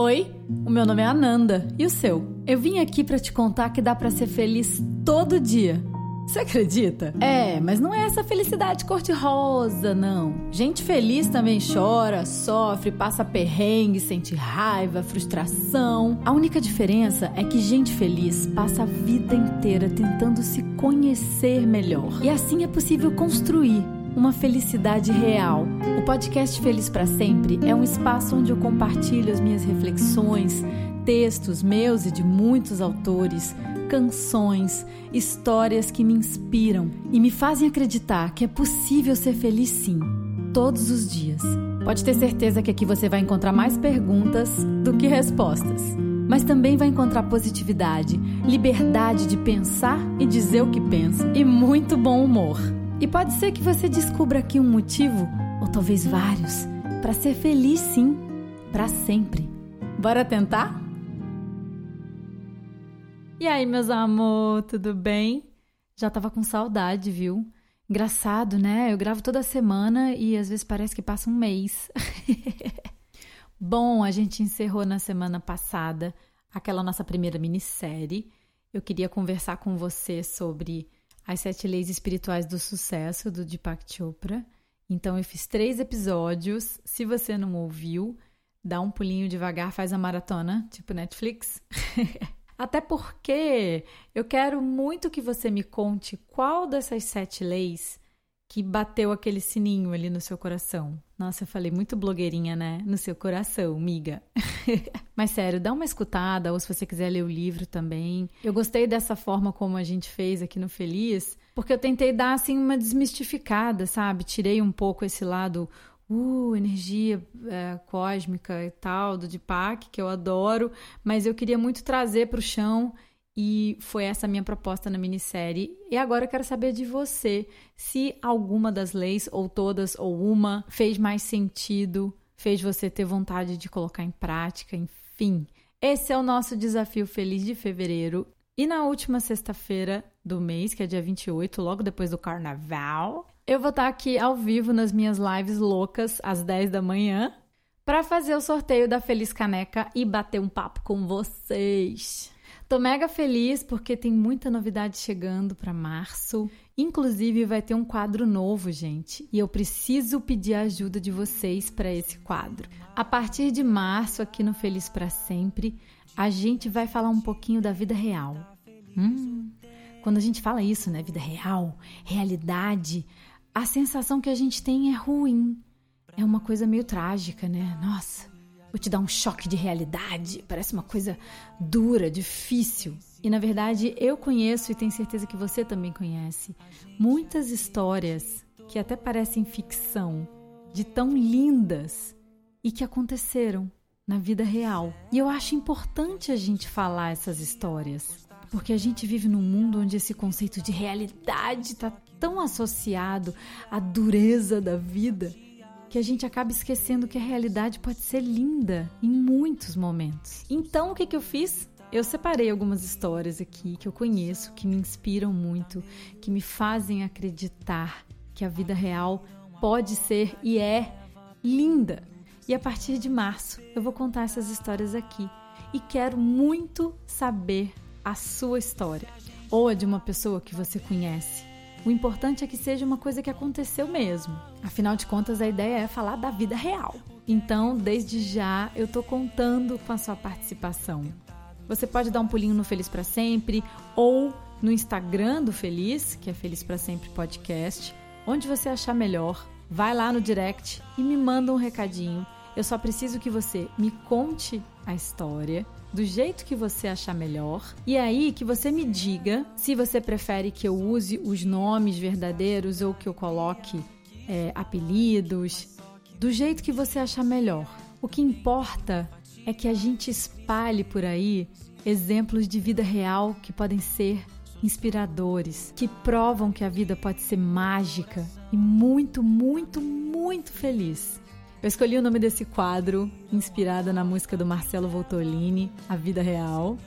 Oi, o meu nome é Ananda e o seu? Eu vim aqui para te contar que dá para ser feliz todo dia. Você acredita? É, mas não é essa felicidade cor-de-rosa, não. Gente feliz também chora, sofre, passa perrengue, sente raiva, frustração. A única diferença é que gente feliz passa a vida inteira tentando se conhecer melhor. E assim é possível construir uma felicidade real. O podcast Feliz para Sempre é um espaço onde eu compartilho as minhas reflexões, textos meus e de muitos autores, canções, histórias que me inspiram e me fazem acreditar que é possível ser feliz sim, todos os dias. Pode ter certeza que aqui você vai encontrar mais perguntas do que respostas. Mas também vai encontrar positividade, liberdade de pensar e dizer o que pensa e muito bom humor. E pode ser que você descubra aqui um motivo, ou talvez vários, para ser feliz sim, para sempre. Bora tentar? E aí, meus amor, tudo bem? Já tava com saudade, viu? Engraçado, né? Eu gravo toda semana e às vezes parece que passa um mês. Bom, a gente encerrou na semana passada aquela nossa primeira minissérie. Eu queria conversar com você sobre as Sete Leis Espirituais do Sucesso, do Deepak Chopra. Então, eu fiz três episódios. Se você não ouviu, dá um pulinho devagar, faz a maratona, tipo Netflix. Até porque eu quero muito que você me conte qual dessas sete leis que bateu aquele sininho ali no seu coração. Nossa, eu falei muito blogueirinha, né? No seu coração, miga. Mas sério, dá uma escutada, ou se você quiser ler o livro também. Eu gostei dessa forma como a gente fez aqui no Feliz, porque eu tentei dar assim uma desmistificada, sabe? Tirei um pouco esse lado uh, energia é, cósmica e tal, do Deepak, que eu adoro, mas eu queria muito trazer para o chão e foi essa a minha proposta na minissérie. E agora eu quero saber de você se alguma das leis, ou todas, ou uma, fez mais sentido, fez você ter vontade de colocar em prática, enfim. Esse é o nosso desafio feliz de fevereiro. E na última sexta-feira do mês, que é dia 28, logo depois do carnaval, eu vou estar aqui ao vivo nas minhas lives loucas às 10 da manhã para fazer o sorteio da Feliz Caneca e bater um papo com vocês. Tô mega feliz porque tem muita novidade chegando para março. Inclusive vai ter um quadro novo, gente, e eu preciso pedir a ajuda de vocês para esse quadro. A partir de março, aqui no Feliz para Sempre, a gente vai falar um pouquinho da vida real. Hum, quando a gente fala isso, né, vida real, realidade, a sensação que a gente tem é ruim. É uma coisa meio trágica, né? Nossa, Vou te dar um choque de realidade. Parece uma coisa dura, difícil. E na verdade eu conheço e tenho certeza que você também conhece muitas histórias que até parecem ficção, de tão lindas e que aconteceram na vida real. E eu acho importante a gente falar essas histórias, porque a gente vive num mundo onde esse conceito de realidade está tão associado à dureza da vida que a gente acaba esquecendo que a realidade pode ser linda em muitos momentos. Então, o que, que eu fiz? Eu separei algumas histórias aqui que eu conheço, que me inspiram muito, que me fazem acreditar que a vida real pode ser e é linda. E a partir de março eu vou contar essas histórias aqui e quero muito saber a sua história ou a de uma pessoa que você conhece o importante é que seja uma coisa que aconteceu mesmo. Afinal de contas, a ideia é falar da vida real. Então, desde já, eu tô contando com a sua participação. Você pode dar um pulinho no Feliz para Sempre ou no Instagram do Feliz, que é Feliz para Sempre Podcast, onde você achar melhor. Vai lá no direct e me manda um recadinho. Eu só preciso que você me conte a história do jeito que você achar melhor. E aí que você me diga se você prefere que eu use os nomes verdadeiros ou que eu coloque é, apelidos, do jeito que você achar melhor. O que importa é que a gente espalhe por aí exemplos de vida real que podem ser inspiradores, que provam que a vida pode ser mágica e muito, muito, muito feliz. Eu escolhi o nome desse quadro, inspirada na música do Marcelo Voltolini, A Vida Real.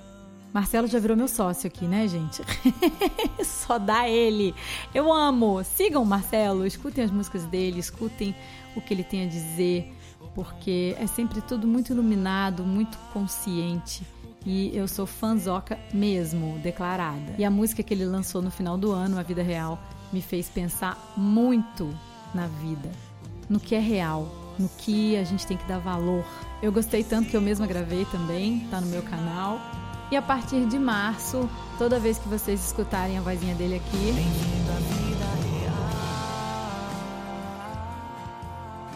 Marcelo já virou meu sócio aqui, né, gente? Só dá ele. Eu amo. Sigam o Marcelo, escutem as músicas dele, escutem o que ele tem a dizer, porque é sempre tudo muito iluminado, muito consciente. E eu sou fanzoca mesmo, declarada. E a música que ele lançou no final do ano, A Vida Real, me fez pensar muito na vida, no que é real, no que a gente tem que dar valor. Eu gostei tanto que eu mesma gravei também, tá no meu canal. E a partir de março, toda vez que vocês escutarem a vozinha dele aqui.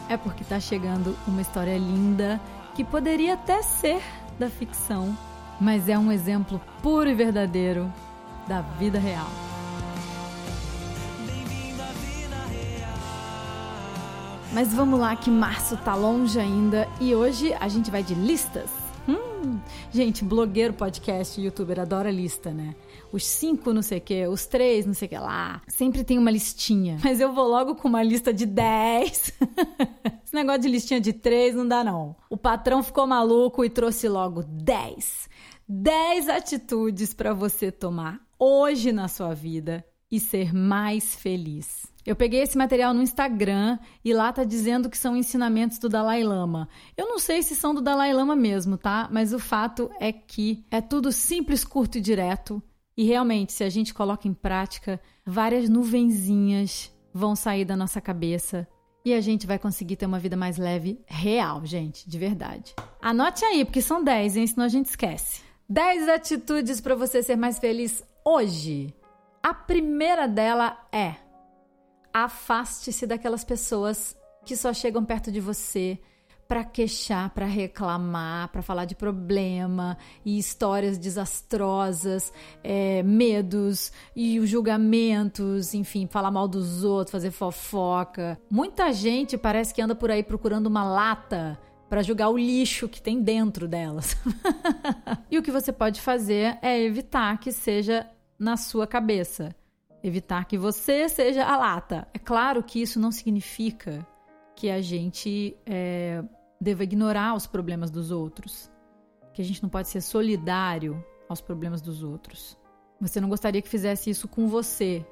É porque tá chegando uma história linda que poderia até ser da ficção, mas é um exemplo puro e verdadeiro da vida real. Mas vamos lá que março tá longe ainda e hoje a gente vai de listas. Hum, gente, blogueiro, podcast, youtuber adora lista, né? Os cinco não sei o que, os três não sei o que lá. Sempre tem uma listinha. Mas eu vou logo com uma lista de dez. Esse negócio de listinha de três não dá, não. O patrão ficou maluco e trouxe logo dez. Dez atitudes para você tomar hoje na sua vida e ser mais feliz. Eu peguei esse material no Instagram e lá tá dizendo que são ensinamentos do Dalai Lama. Eu não sei se são do Dalai Lama mesmo, tá? Mas o fato é que é tudo simples, curto e direto. E realmente, se a gente coloca em prática, várias nuvenzinhas vão sair da nossa cabeça e a gente vai conseguir ter uma vida mais leve, real, gente, de verdade. Anote aí, porque são 10, hein? Senão a gente esquece. 10 atitudes para você ser mais feliz hoje. A primeira dela é afaste-se daquelas pessoas que só chegam perto de você para queixar, para reclamar, para falar de problema e histórias desastrosas, é, medos e os julgamentos, enfim, falar mal dos outros, fazer fofoca. Muita gente parece que anda por aí procurando uma lata para julgar o lixo que tem dentro delas. e o que você pode fazer é evitar que seja na sua cabeça evitar que você seja a lata. É claro que isso não significa que a gente é, deva ignorar os problemas dos outros, que a gente não pode ser solidário aos problemas dos outros. Você não gostaria que fizesse isso com você,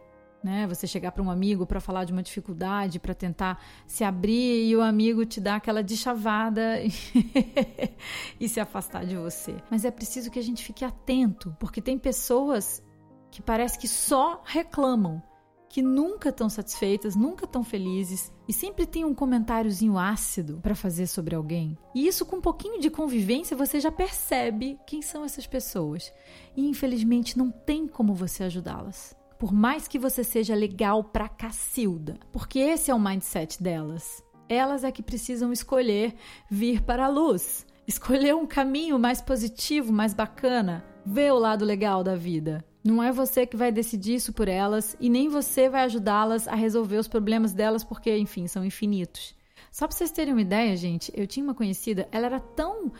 né? Você chegar para um amigo para falar de uma dificuldade, para tentar se abrir e o amigo te dar aquela deschavada e se afastar de você. Mas é preciso que a gente fique atento, porque tem pessoas que parece que só reclamam, que nunca estão satisfeitas, nunca estão felizes e sempre tem um comentáriozinho ácido para fazer sobre alguém. E isso com um pouquinho de convivência você já percebe quem são essas pessoas. E infelizmente não tem como você ajudá-las. Por mais que você seja legal pra cacilda, porque esse é o mindset delas. Elas é que precisam escolher vir para a luz, escolher um caminho mais positivo, mais bacana, ver o lado legal da vida. Não é você que vai decidir isso por elas e nem você vai ajudá-las a resolver os problemas delas porque, enfim, são infinitos. Só para vocês terem uma ideia, gente, eu tinha uma conhecida, ela era tão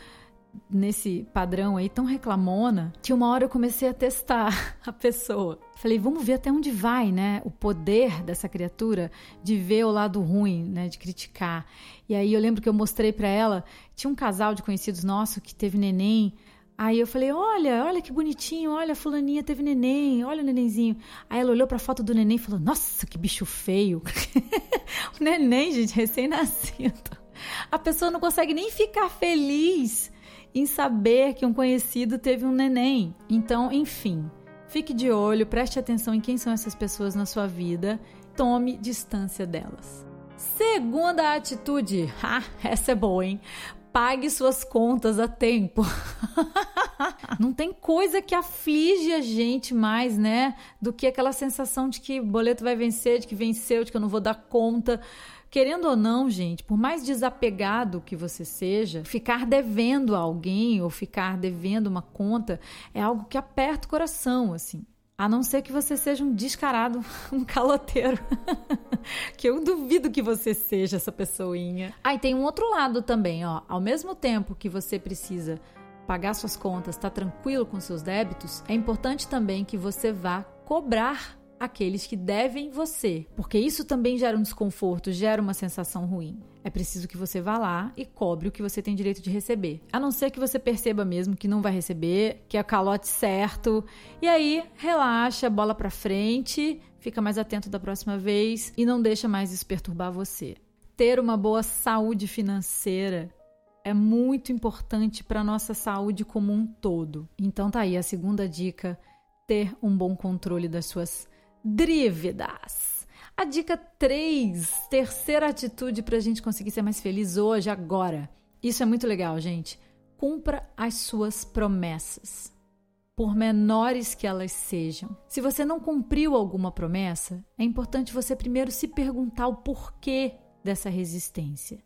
nesse padrão aí, tão reclamona, que uma hora eu comecei a testar a pessoa. Falei, vamos ver até onde vai, né? O poder dessa criatura de ver o lado ruim, né? De criticar. E aí eu lembro que eu mostrei para ela, tinha um casal de conhecidos nosso que teve neném Aí eu falei: Olha, olha que bonitinho, olha, a fulaninha teve neném, olha o nenenzinho. Aí ela olhou pra foto do neném e falou: Nossa, que bicho feio. o neném, gente, recém-nascido. A pessoa não consegue nem ficar feliz em saber que um conhecido teve um neném. Então, enfim, fique de olho, preste atenção em quem são essas pessoas na sua vida, tome distância delas. Segunda atitude, ah, essa é boa, hein? Pague suas contas a tempo. Não tem coisa que aflige a gente mais, né? Do que aquela sensação de que o boleto vai vencer, de que venceu, de que eu não vou dar conta. Querendo ou não, gente, por mais desapegado que você seja, ficar devendo a alguém ou ficar devendo uma conta é algo que aperta o coração, assim. A não ser que você seja um descarado, um caloteiro. que eu duvido que você seja essa pessoinha. Ah, tem um outro lado também, ó. Ao mesmo tempo que você precisa pagar suas contas, tá tranquilo com seus débitos, é importante também que você vá cobrar aqueles que devem você, porque isso também gera um desconforto, gera uma sensação ruim. É preciso que você vá lá e cobre o que você tem direito de receber. A não ser que você perceba mesmo que não vai receber, que é calote certo. E aí, relaxa, bola para frente, fica mais atento da próxima vez e não deixa mais isso perturbar você. Ter uma boa saúde financeira é muito importante para nossa saúde como um todo. Então tá aí a segunda dica, ter um bom controle das suas dívidas. A dica 3, terceira atitude para a gente conseguir ser mais feliz hoje, agora. Isso é muito legal, gente. Cumpra as suas promessas, por menores que elas sejam. Se você não cumpriu alguma promessa, é importante você primeiro se perguntar o porquê dessa resistência.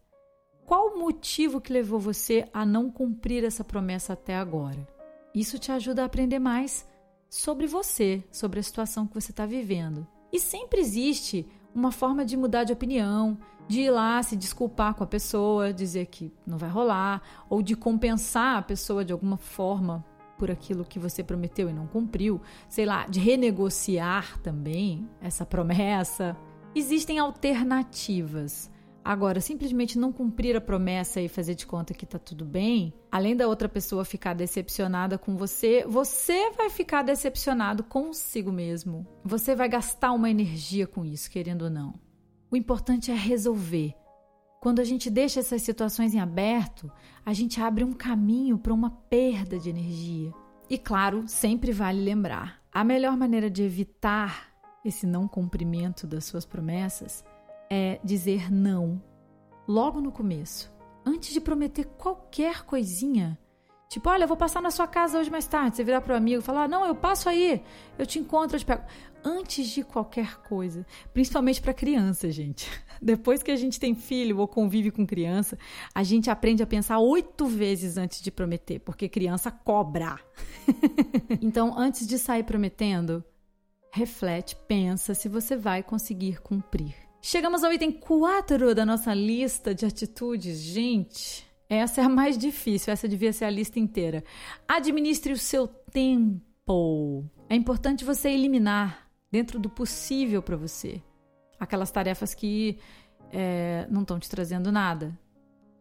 Qual o motivo que levou você a não cumprir essa promessa até agora? Isso te ajuda a aprender mais sobre você, sobre a situação que você está vivendo. E sempre existe uma forma de mudar de opinião, de ir lá se desculpar com a pessoa, dizer que não vai rolar, ou de compensar a pessoa de alguma forma por aquilo que você prometeu e não cumpriu, sei lá, de renegociar também essa promessa. Existem alternativas. Agora, simplesmente não cumprir a promessa e fazer de conta que tá tudo bem, além da outra pessoa ficar decepcionada com você, você vai ficar decepcionado consigo mesmo. Você vai gastar uma energia com isso, querendo ou não. O importante é resolver. Quando a gente deixa essas situações em aberto, a gente abre um caminho para uma perda de energia. E claro, sempre vale lembrar: a melhor maneira de evitar esse não cumprimento das suas promessas é dizer não logo no começo, antes de prometer qualquer coisinha. Tipo, olha, eu vou passar na sua casa hoje mais tarde. Você virar pro amigo e falar: Não, eu passo aí, eu te encontro, eu te pego. Antes de qualquer coisa, principalmente para criança, gente. Depois que a gente tem filho ou convive com criança, a gente aprende a pensar oito vezes antes de prometer, porque criança cobra. então, antes de sair prometendo, reflete, pensa se você vai conseguir cumprir. Chegamos ao item 4 da nossa lista de atitudes. Gente, essa é a mais difícil, essa devia ser a lista inteira. Administre o seu tempo. É importante você eliminar, dentro do possível para você, aquelas tarefas que é, não estão te trazendo nada,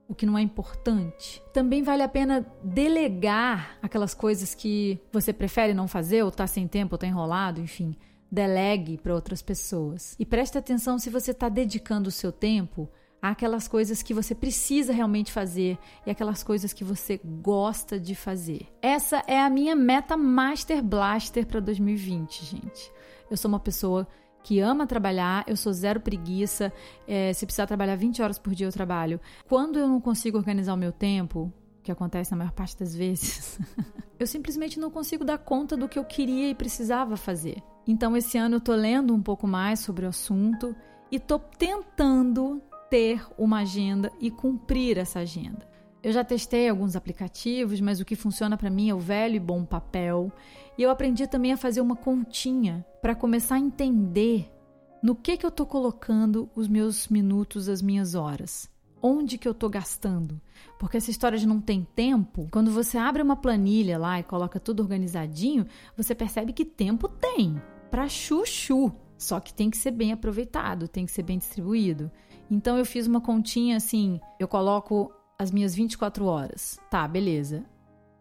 o que não é importante. Também vale a pena delegar aquelas coisas que você prefere não fazer, ou tá sem tempo, ou tá enrolado, enfim. Delegue para outras pessoas. E preste atenção se você está dedicando o seu tempo àquelas coisas que você precisa realmente fazer e aquelas coisas que você gosta de fazer. Essa é a minha meta Master Blaster para 2020, gente. Eu sou uma pessoa que ama trabalhar, eu sou zero preguiça. É, se precisar trabalhar 20 horas por dia, eu trabalho. Quando eu não consigo organizar o meu tempo, que acontece na maior parte das vezes, eu simplesmente não consigo dar conta do que eu queria e precisava fazer. Então, esse ano eu tô lendo um pouco mais sobre o assunto e tô tentando ter uma agenda e cumprir essa agenda. Eu já testei alguns aplicativos, mas o que funciona para mim é o velho e bom papel. E eu aprendi também a fazer uma continha para começar a entender no que que eu tô colocando os meus minutos, as minhas horas onde que eu estou gastando. Porque essa história de não tem tempo, quando você abre uma planilha lá e coloca tudo organizadinho, você percebe que tempo tem para chuchu. Só que tem que ser bem aproveitado, tem que ser bem distribuído. Então eu fiz uma continha assim, eu coloco as minhas 24 horas. Tá, beleza.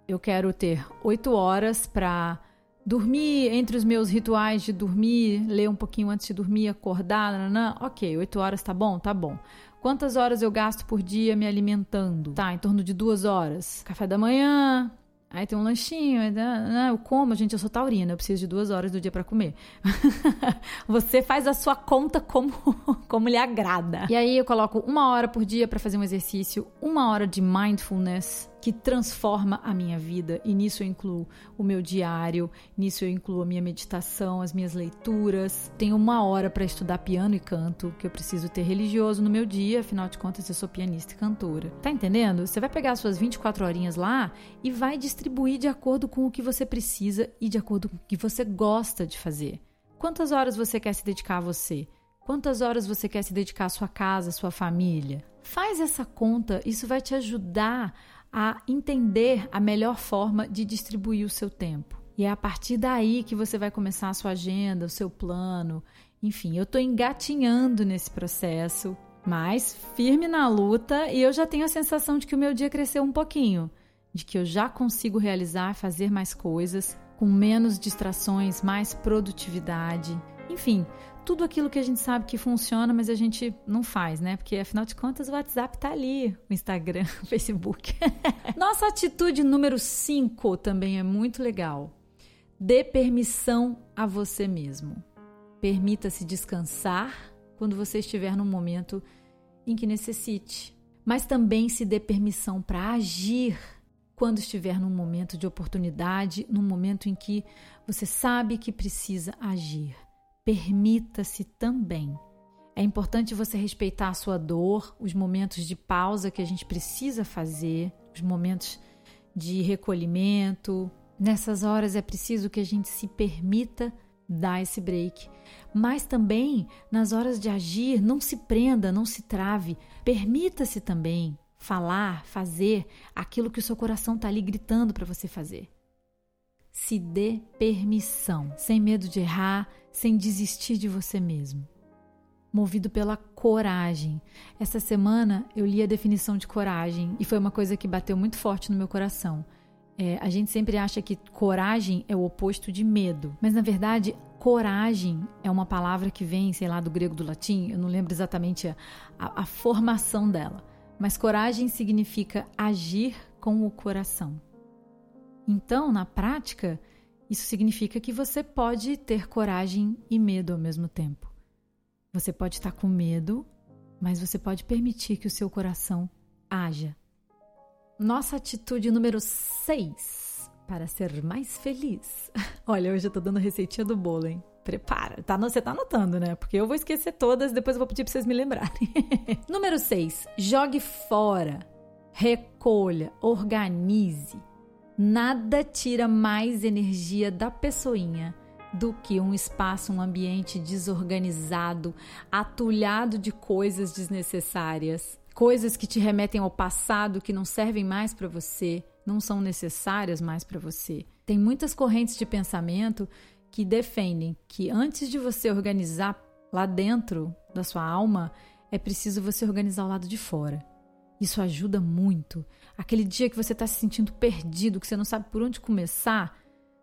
Eu quero ter 8 horas para dormir entre os meus rituais de dormir, ler um pouquinho antes de dormir, acordar, nananã. OK, 8 horas tá bom? Tá bom. Quantas horas eu gasto por dia me alimentando? Tá, em torno de duas horas. Café da manhã, Aí tem um lanchinho, aí, né, eu como, gente, eu sou taurina, eu preciso de duas horas do dia para comer. Você faz a sua conta como, como lhe agrada. E aí eu coloco uma hora por dia para fazer um exercício, uma hora de mindfulness, que transforma a minha vida. E nisso eu incluo o meu diário, nisso eu incluo a minha meditação, as minhas leituras. Tenho uma hora para estudar piano e canto, que eu preciso ter religioso no meu dia, afinal de contas eu sou pianista e cantora. Tá entendendo? Você vai pegar as suas 24 horinhas lá e vai distribuir de acordo com o que você precisa e de acordo com o que você gosta de fazer. Quantas horas você quer se dedicar a você? Quantas horas você quer se dedicar à sua casa, à sua família? Faz essa conta, isso vai te ajudar a entender a melhor forma de distribuir o seu tempo. E é a partir daí que você vai começar a sua agenda, o seu plano. Enfim, eu estou engatinhando nesse processo, mas firme na luta e eu já tenho a sensação de que o meu dia cresceu um pouquinho, de que eu já consigo realizar, fazer mais coisas, com menos distrações, mais produtividade. Enfim, tudo aquilo que a gente sabe que funciona, mas a gente não faz, né? Porque afinal de contas o WhatsApp tá ali, o Instagram, o Facebook. Nossa atitude número 5 também é muito legal. Dê permissão a você mesmo. Permita-se descansar quando você estiver num momento em que necessite, mas também se dê permissão para agir quando estiver num momento de oportunidade, num momento em que você sabe que precisa agir. Permita-se também. É importante você respeitar a sua dor, os momentos de pausa que a gente precisa fazer, os momentos de recolhimento. Nessas horas é preciso que a gente se permita dar esse break. Mas também, nas horas de agir, não se prenda, não se trave. Permita-se também falar, fazer aquilo que o seu coração está ali gritando para você fazer. Se dê permissão, sem medo de errar, sem desistir de você mesmo. Movido pela coragem. Essa semana eu li a definição de coragem e foi uma coisa que bateu muito forte no meu coração. É, a gente sempre acha que coragem é o oposto de medo, mas na verdade, coragem é uma palavra que vem, sei lá, do grego, do latim, eu não lembro exatamente a, a, a formação dela mas coragem significa agir com o coração. Então, na prática, isso significa que você pode ter coragem e medo ao mesmo tempo. Você pode estar com medo, mas você pode permitir que o seu coração haja. Nossa atitude número 6 para ser mais feliz. Olha, hoje eu tô dando receitinha do bolo, hein? Prepara. Tá, você tá anotando, né? Porque eu vou esquecer todas, depois eu vou pedir pra vocês me lembrarem. Número 6. Jogue fora. Recolha. Organize. Nada tira mais energia da pessoinha do que um espaço, um ambiente desorganizado, atulhado de coisas desnecessárias, coisas que te remetem ao passado, que não servem mais para você, não são necessárias mais para você. Tem muitas correntes de pensamento que defendem que antes de você organizar lá dentro da sua alma, é preciso você organizar o lado de fora. Isso ajuda muito. Aquele dia que você está se sentindo perdido, que você não sabe por onde começar,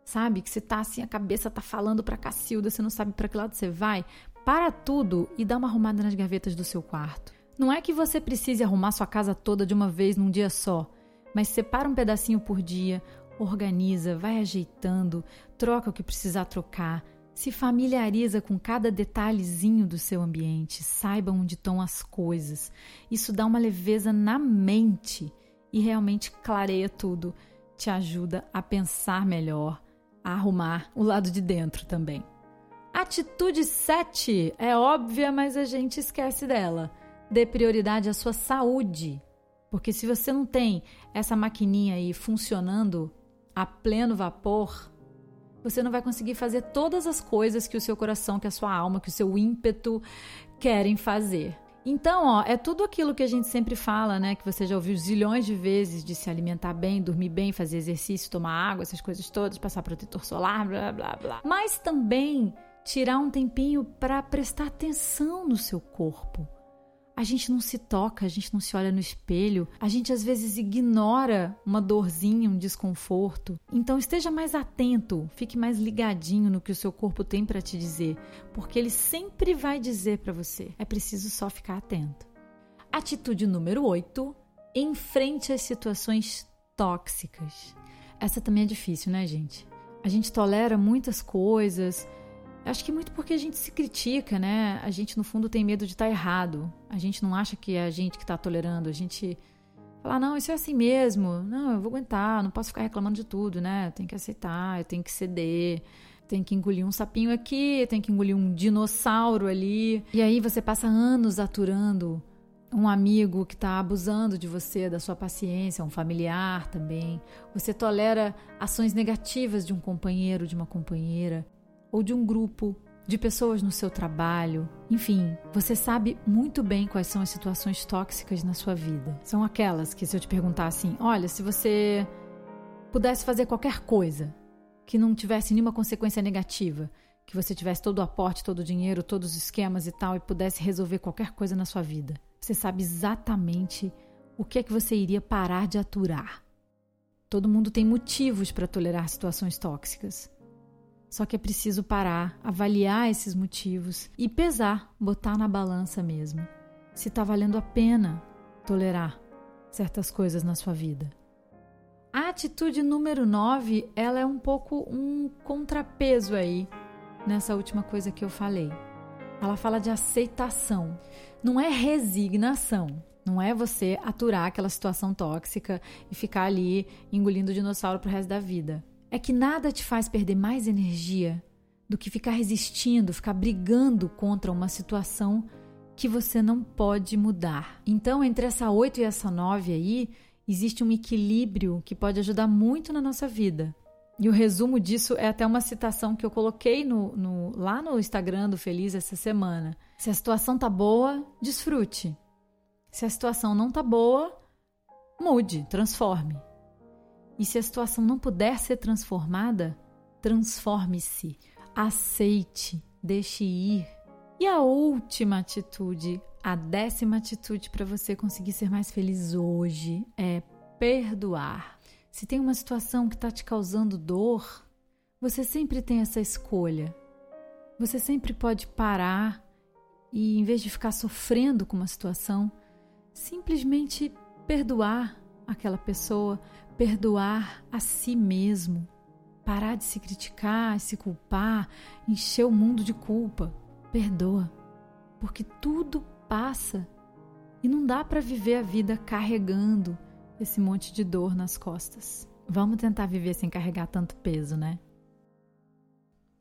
sabe? Que você tá assim, a cabeça tá falando para Cacilda, você não sabe para que lado você vai. Para tudo e dá uma arrumada nas gavetas do seu quarto. Não é que você precise arrumar sua casa toda de uma vez num dia só, mas separa um pedacinho por dia, organiza, vai ajeitando, troca o que precisar trocar, se familiariza com cada detalhezinho do seu ambiente, saiba onde estão as coisas. Isso dá uma leveza na mente e realmente clareia tudo, te ajuda a pensar melhor, a arrumar o lado de dentro também. Atitude 7 é óbvia, mas a gente esquece dela. Dê prioridade à sua saúde. Porque se você não tem essa maquininha aí funcionando a pleno vapor, você não vai conseguir fazer todas as coisas que o seu coração, que a sua alma, que o seu ímpeto querem fazer. Então, ó, é tudo aquilo que a gente sempre fala, né? Que você já ouviu zilhões de vezes de se alimentar bem, dormir bem, fazer exercício, tomar água, essas coisas todas, passar protetor solar, blá blá blá. Mas também tirar um tempinho para prestar atenção no seu corpo a gente não se toca, a gente não se olha no espelho, a gente às vezes ignora uma dorzinha, um desconforto. Então esteja mais atento, fique mais ligadinho no que o seu corpo tem para te dizer, porque ele sempre vai dizer para você. É preciso só ficar atento. Atitude número 8: enfrente as situações tóxicas. Essa também é difícil, né, gente? A gente tolera muitas coisas, Acho que muito porque a gente se critica, né? A gente, no fundo, tem medo de estar tá errado. A gente não acha que é a gente que está tolerando. A gente fala, não, isso é assim mesmo. Não, eu vou aguentar, não posso ficar reclamando de tudo, né? Eu tenho que aceitar, eu tenho que ceder. Tem que engolir um sapinho aqui, tem que engolir um dinossauro ali. E aí você passa anos aturando um amigo que está abusando de você, da sua paciência, um familiar também. Você tolera ações negativas de um companheiro, de uma companheira ou de um grupo de pessoas no seu trabalho. Enfim, você sabe muito bem quais são as situações tóxicas na sua vida. São aquelas que, se eu te perguntar assim: olha, se você pudesse fazer qualquer coisa que não tivesse nenhuma consequência negativa, que você tivesse todo o aporte, todo o dinheiro, todos os esquemas e tal e pudesse resolver qualquer coisa na sua vida. Você sabe exatamente o que é que você iria parar de aturar. Todo mundo tem motivos para tolerar situações tóxicas. Só que é preciso parar, avaliar esses motivos e pesar, botar na balança mesmo, se está valendo a pena tolerar certas coisas na sua vida. A atitude número 9, ela é um pouco um contrapeso aí nessa última coisa que eu falei. Ela fala de aceitação. Não é resignação. Não é você aturar aquela situação tóxica e ficar ali engolindo o dinossauro pro resto da vida. É que nada te faz perder mais energia do que ficar resistindo, ficar brigando contra uma situação que você não pode mudar. Então, entre essa 8 e essa 9 aí, existe um equilíbrio que pode ajudar muito na nossa vida. E o resumo disso é até uma citação que eu coloquei no, no, lá no Instagram do Feliz essa semana. Se a situação tá boa, desfrute. Se a situação não tá boa, mude, transforme. E se a situação não puder ser transformada, transforme-se, aceite, deixe ir. E a última atitude a décima atitude para você conseguir ser mais feliz hoje é perdoar. Se tem uma situação que está te causando dor, você sempre tem essa escolha. Você sempre pode parar e, em vez de ficar sofrendo com uma situação, simplesmente perdoar aquela pessoa, perdoar a si mesmo, parar de se criticar, se culpar, encher o mundo de culpa. Perdoa, porque tudo passa e não dá para viver a vida carregando esse monte de dor nas costas. Vamos tentar viver sem carregar tanto peso, né?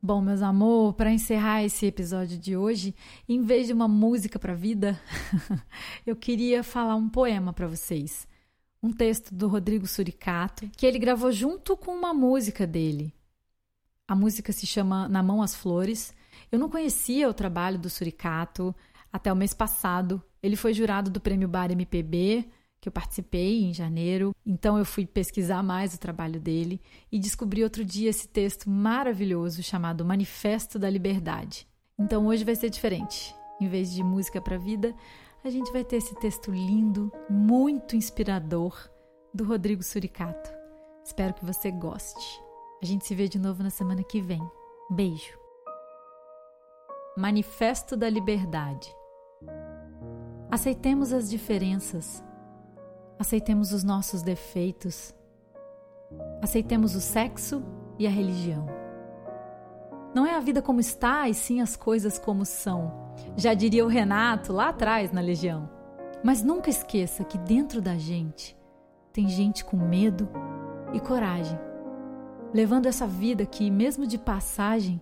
Bom, meus amor, para encerrar esse episódio de hoje, em vez de uma música para vida, eu queria falar um poema para vocês. Um texto do Rodrigo Suricato, que ele gravou junto com uma música dele. A música se chama Na Mão as Flores. Eu não conhecia o trabalho do Suricato, até o mês passado. Ele foi jurado do Prêmio Bar MPB, que eu participei em janeiro. Então eu fui pesquisar mais o trabalho dele e descobri outro dia esse texto maravilhoso chamado Manifesto da Liberdade. Então hoje vai ser diferente. Em vez de música para vida, a gente vai ter esse texto lindo, muito inspirador do Rodrigo Suricato. Espero que você goste. A gente se vê de novo na semana que vem. Beijo. Manifesto da Liberdade Aceitemos as diferenças. Aceitemos os nossos defeitos. Aceitemos o sexo e a religião. Não é a vida como está, e sim as coisas como são. Já diria o Renato lá atrás na Legião. Mas nunca esqueça que dentro da gente tem gente com medo e coragem, levando essa vida que, mesmo de passagem,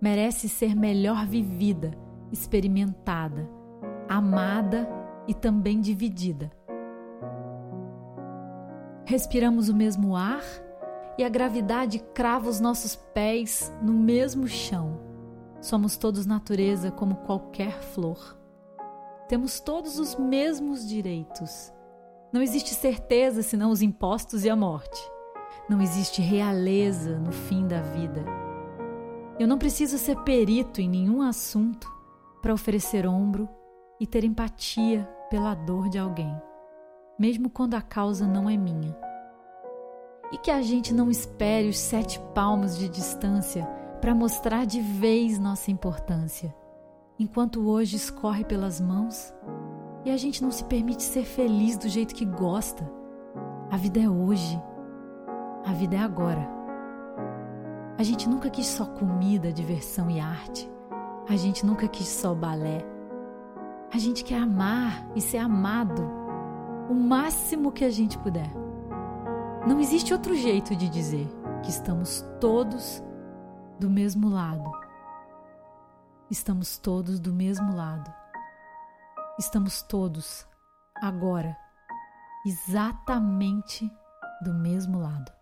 merece ser melhor vivida, experimentada amada e também dividida. Respiramos o mesmo ar e a gravidade crava os nossos pés no mesmo chão. Somos todos natureza como qualquer flor. Temos todos os mesmos direitos. Não existe certeza senão os impostos e a morte. Não existe realeza no fim da vida. Eu não preciso ser perito em nenhum assunto para oferecer ombro e ter empatia pela dor de alguém, mesmo quando a causa não é minha. E que a gente não espere os sete palmos de distância para mostrar de vez nossa importância, enquanto hoje escorre pelas mãos e a gente não se permite ser feliz do jeito que gosta. A vida é hoje, a vida é agora. A gente nunca quis só comida, diversão e arte. A gente nunca quis só balé. A gente quer amar e ser amado o máximo que a gente puder. Não existe outro jeito de dizer que estamos todos do mesmo lado. Estamos todos do mesmo lado. Estamos todos agora exatamente do mesmo lado.